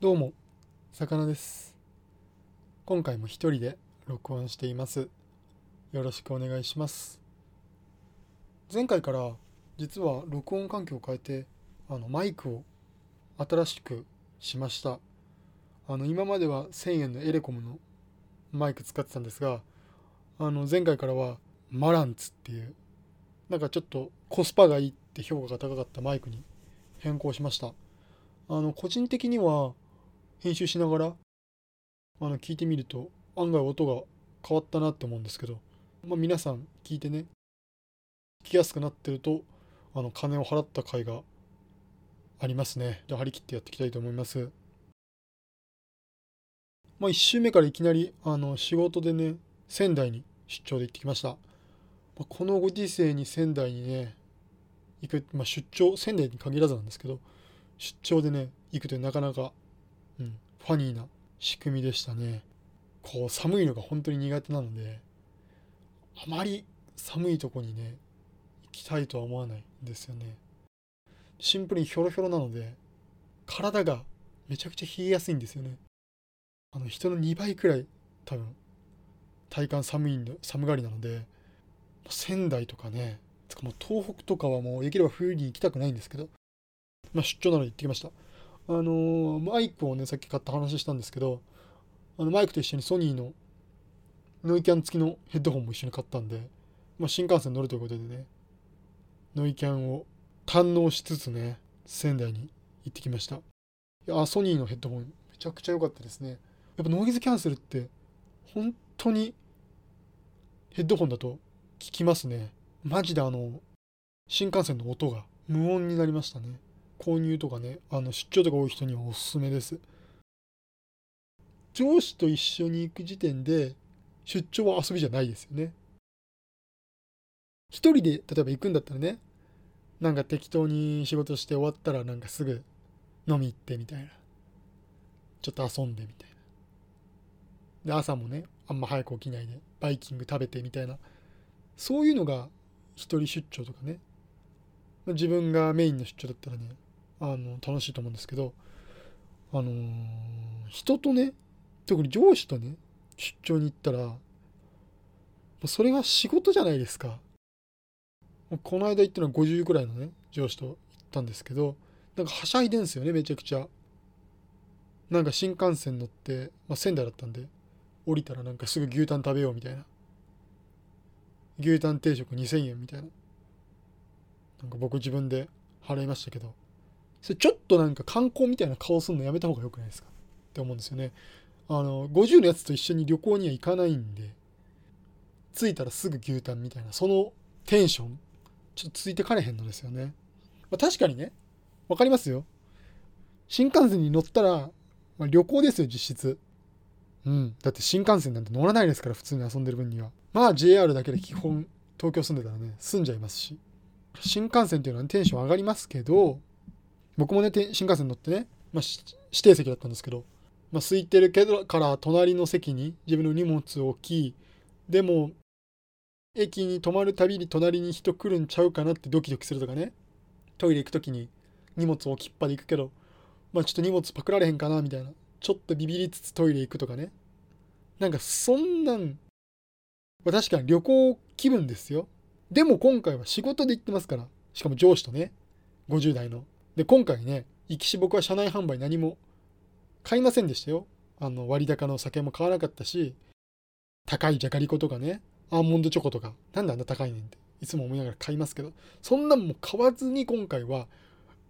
どうも、魚です。今回も一人で録音しています。よろしくお願いします。前回から実は録音環境を変えて、あのマイクを新しくしました。あの今までは1000円のエレコムのマイク使ってたんですが、あの前回からはマランツっていう、なんかちょっとコスパがいいって評価が高かったマイクに変更しました。あの個人的には編集しながらあの聞いてみると案外音が変わったなって思うんですけど、まあ、皆さん聞いてね聞きやすくなってるとあの金を払った甲斐がありますね。じゃ張り切ってやっていきたいと思います。まあ1週目からいきなりあの仕事でね仙台に出張で行ってきました、まあ、このご時世に仙台にね行く、まあ、出張仙台に限らずなんですけど出張でね行くとなかなかうん、ファニーな仕組みでしたね。こう寒いのが本当に苦手なので、あまり寒いとこにね、行きたいとは思わないんですよね。シンプルにひょろひょろなので、体がめちゃくちゃ冷えやすいんですよね。あの人の2倍くらい多分体感寒いんで寒がりなので、仙台とかね、つかもう東北とかはもうできれば冬に行きたくないんですけど、まあ、出張なので行ってきました。あのマイクをねさっき買った話したんですけどあのマイクと一緒にソニーのノイキャン付きのヘッドホンも一緒に買ったんで、まあ、新幹線乗るということでねノイキャンを堪能しつつね仙台に行ってきました。いやソニーのヘッドホンめちゃくちゃ良かったですね。やっぱノイズキャンセルって本当にヘッドホンだと聞きますね。マジであの新幹線の音が無音になりましたね。購入とかね、あの出張とか多い人にはおすすめです。上司と一緒に行く時点で、出張は遊びじゃないですよね。一人で例えば行くんだったらね、なんか適当に仕事して終わったらなんかすぐ飲み行ってみたいな。ちょっと遊んでみたいな。で、朝もね、あんま早く起きないで、バイキング食べてみたいな。そういうのが一人出張とかね。自分がメインの出張だったらね、あの楽しいと思うんですけど、あのー人とね特に上司とね出張に行ったらもうそれが仕事じゃないですか。この間行ったのは50くらいのね上司と行ったんですけどなんかはしゃいでんすよねめちゃくちゃ。なんか新幹線乗って、まあ、仙台だったんで降りたらなんかすぐ牛タン食べようみたいな。牛タン定食2000円みたいな。なんか僕自分で払いましたけど。それちょっとなんか観光みたいな顔するのやめた方が良くないですか？って思うんですよね。あの、50のやつと一緒に旅行には行かないんで、着いたらすぐ牛タンみたいな、そのテンション、ちょっとついてかれへんのですよね。まあ、確かにね、わかりますよ。新幹線に乗ったら、まあ、旅行ですよ、実質。うん。だって新幹線なんて乗らないですから、普通に遊んでる分には。まあ JR だけで基本、東京住んでたらね、住んじゃいますし。新幹線っていうのは、テンション上がりますけど、僕もね、新幹線乗ってね、まあ、指定席だったんですけど、まあ、空いてるけどから隣の席に自分の荷物を置き、でも、駅に止まるたびに隣に人来るんちゃうかなってドキドキするとかね、トイレ行くときに荷物を置きっぱで行くけど、まあ、ちょっと荷物パクられへんかなみたいな、ちょっとビビりつつトイレ行くとかね、なんかそんなん、まあ、確かに旅行気分ですよ。でも今回は仕事で行ってますから、しかも上司とね、50代の。で、今回ね、行きし僕は車内販売何も買いませんでしたよ。あの、割高の酒も買わなかったし、高いじゃがりことかね、アーモンドチョコとか、なんであんな高いねんって、いつも思いながら買いますけど、そんなんも買わずに今回は、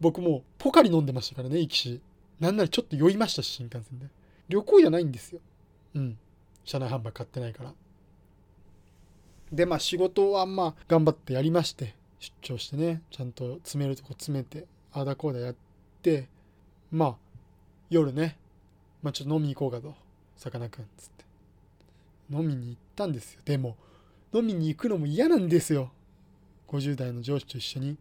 僕もポカリ飲んでましたからね、行きし。なんならちょっと酔いましたし、新幹線で。旅行じゃないんですよ。うん。車内販売買ってないから。で、まあ仕事はまあ頑張ってやりまして、出張してね、ちゃんと詰めるとこ詰めて、あだこうだやって、まあ、夜ね、まあちょっと飲みに行こうかと、さかなクン、つって。飲みに行ったんですよ。でも、飲みに行くのも嫌なんですよ。50代の上司と一緒に。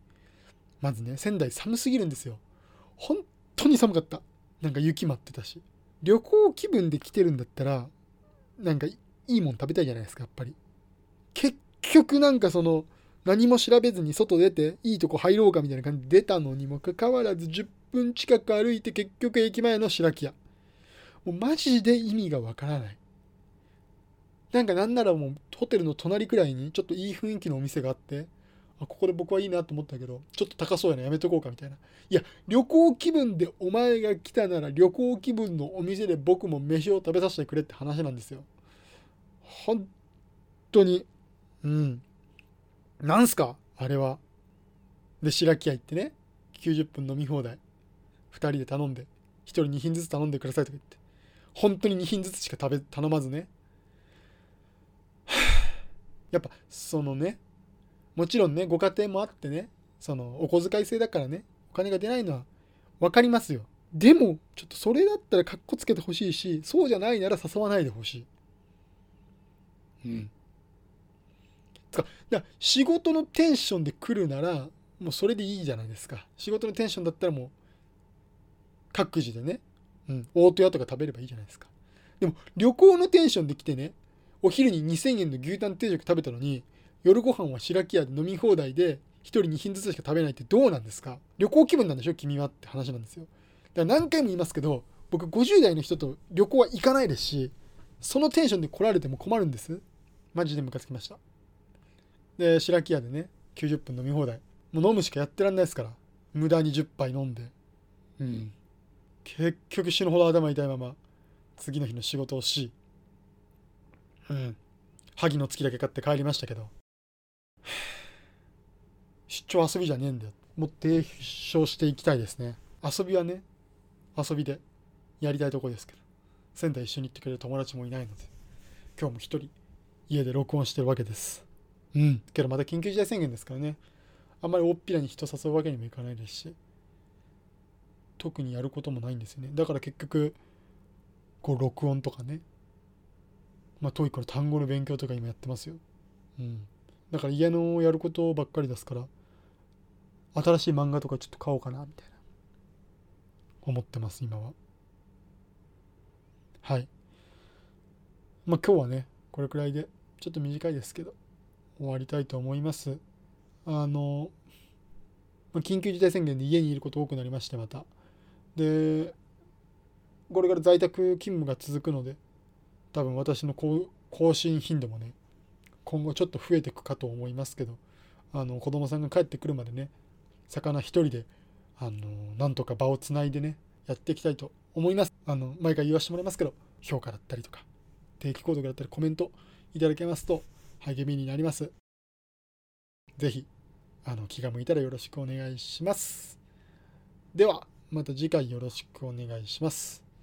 まずね、仙台寒すぎるんですよ。本当に寒かった。なんか雪待ってたし。旅行気分で来てるんだったら、なんかいいもん食べたいじゃないですか、やっぱり。結局なんかその、何も調べずに外出ていいとこ入ろうかみたいな感じで出たのにもかかわらず10分近く歩いて結局駅前の白木屋。もうマジで意味がわからない。なんかなんならもうホテルの隣くらいにちょっといい雰囲気のお店があってあここで僕はいいなと思ったけどちょっと高そうやなやめとこうかみたいな。いや旅行気分でお前が来たなら旅行気分のお店で僕も飯を食べさせてくれって話なんですよ。本当に。うん。なんすか？あれは。で白木屋行ってね90分飲み放題。2人で頼んで1人2品ずつ頼んでくださいとか言って。本当に2品ずつしか食べ頼まずね。やっぱそのねもちろんねご家庭もあってねそのお小遣い制だからねお金が出ないのは分かりますよ。でもちょっとそれだったらかっこつけてほしいしそうじゃないなら誘わないでほしい。うん。つかだ仕事のテンションで来るならもうそれでいいじゃないですか。仕事のテンションだったらもう各自でね、うん、大戸屋とか食べればいいじゃないですか。でも旅行のテンションで来てねお昼に2000円の牛タン定食食べたのに夜ご飯は白木屋で飲み放題で1人2品ずつしか食べないってどうなんですか？旅行気分なんでしょ？君はって話なんですよ。だから何回も言いますけど僕50代の人と旅行は行かないですしそのテンションで来られても困るんです。マジでムカつきました。で白木屋でね90分飲み放題。もう飲むしかやってらんないですから。無駄に10杯飲んで。うん。結局死ぬほど頭痛いまま次の日の仕事をしうん。萩の月だけ買って帰りましたけど。出張遊びじゃねえんだよ。もう提唱していきたいですね。遊びはね遊びでやりたいとこですけど仙台一緒に行ってくれる友達もいないので今日も一人家で録音してるわけですうん。けどまた緊急事態宣言ですからね。あんまり大っぴらに人誘うわけにもいかないですし。特にやることもないんですよね。だから結局こう録音とかね。まあ TOEIC の単語の勉強とか今やってますよ。うん。だから家のやることばっかりですから新しい漫画とかちょっと買おうかなみたいな。思ってます今は。はい。まあ今日はねこれくらいでちょっと短いですけど。終わりたいと思います。あの、まあ、緊急事態宣言で家にいること多くなりましてまた。でこれから在宅勤務が続くので多分私の更新頻度もね今後ちょっと増えていくかと思いますけどあの子供さんが帰ってくるまでね魚一人であのなんとか場をつないでねやっていきたいと思います。あの毎回言わせてもらいますけど評価だったりとか定期購読だったりコメントいただけますと励みになります。是非あの気が向いたらよろしくお願いします。ではまた次回よろしくお願いします。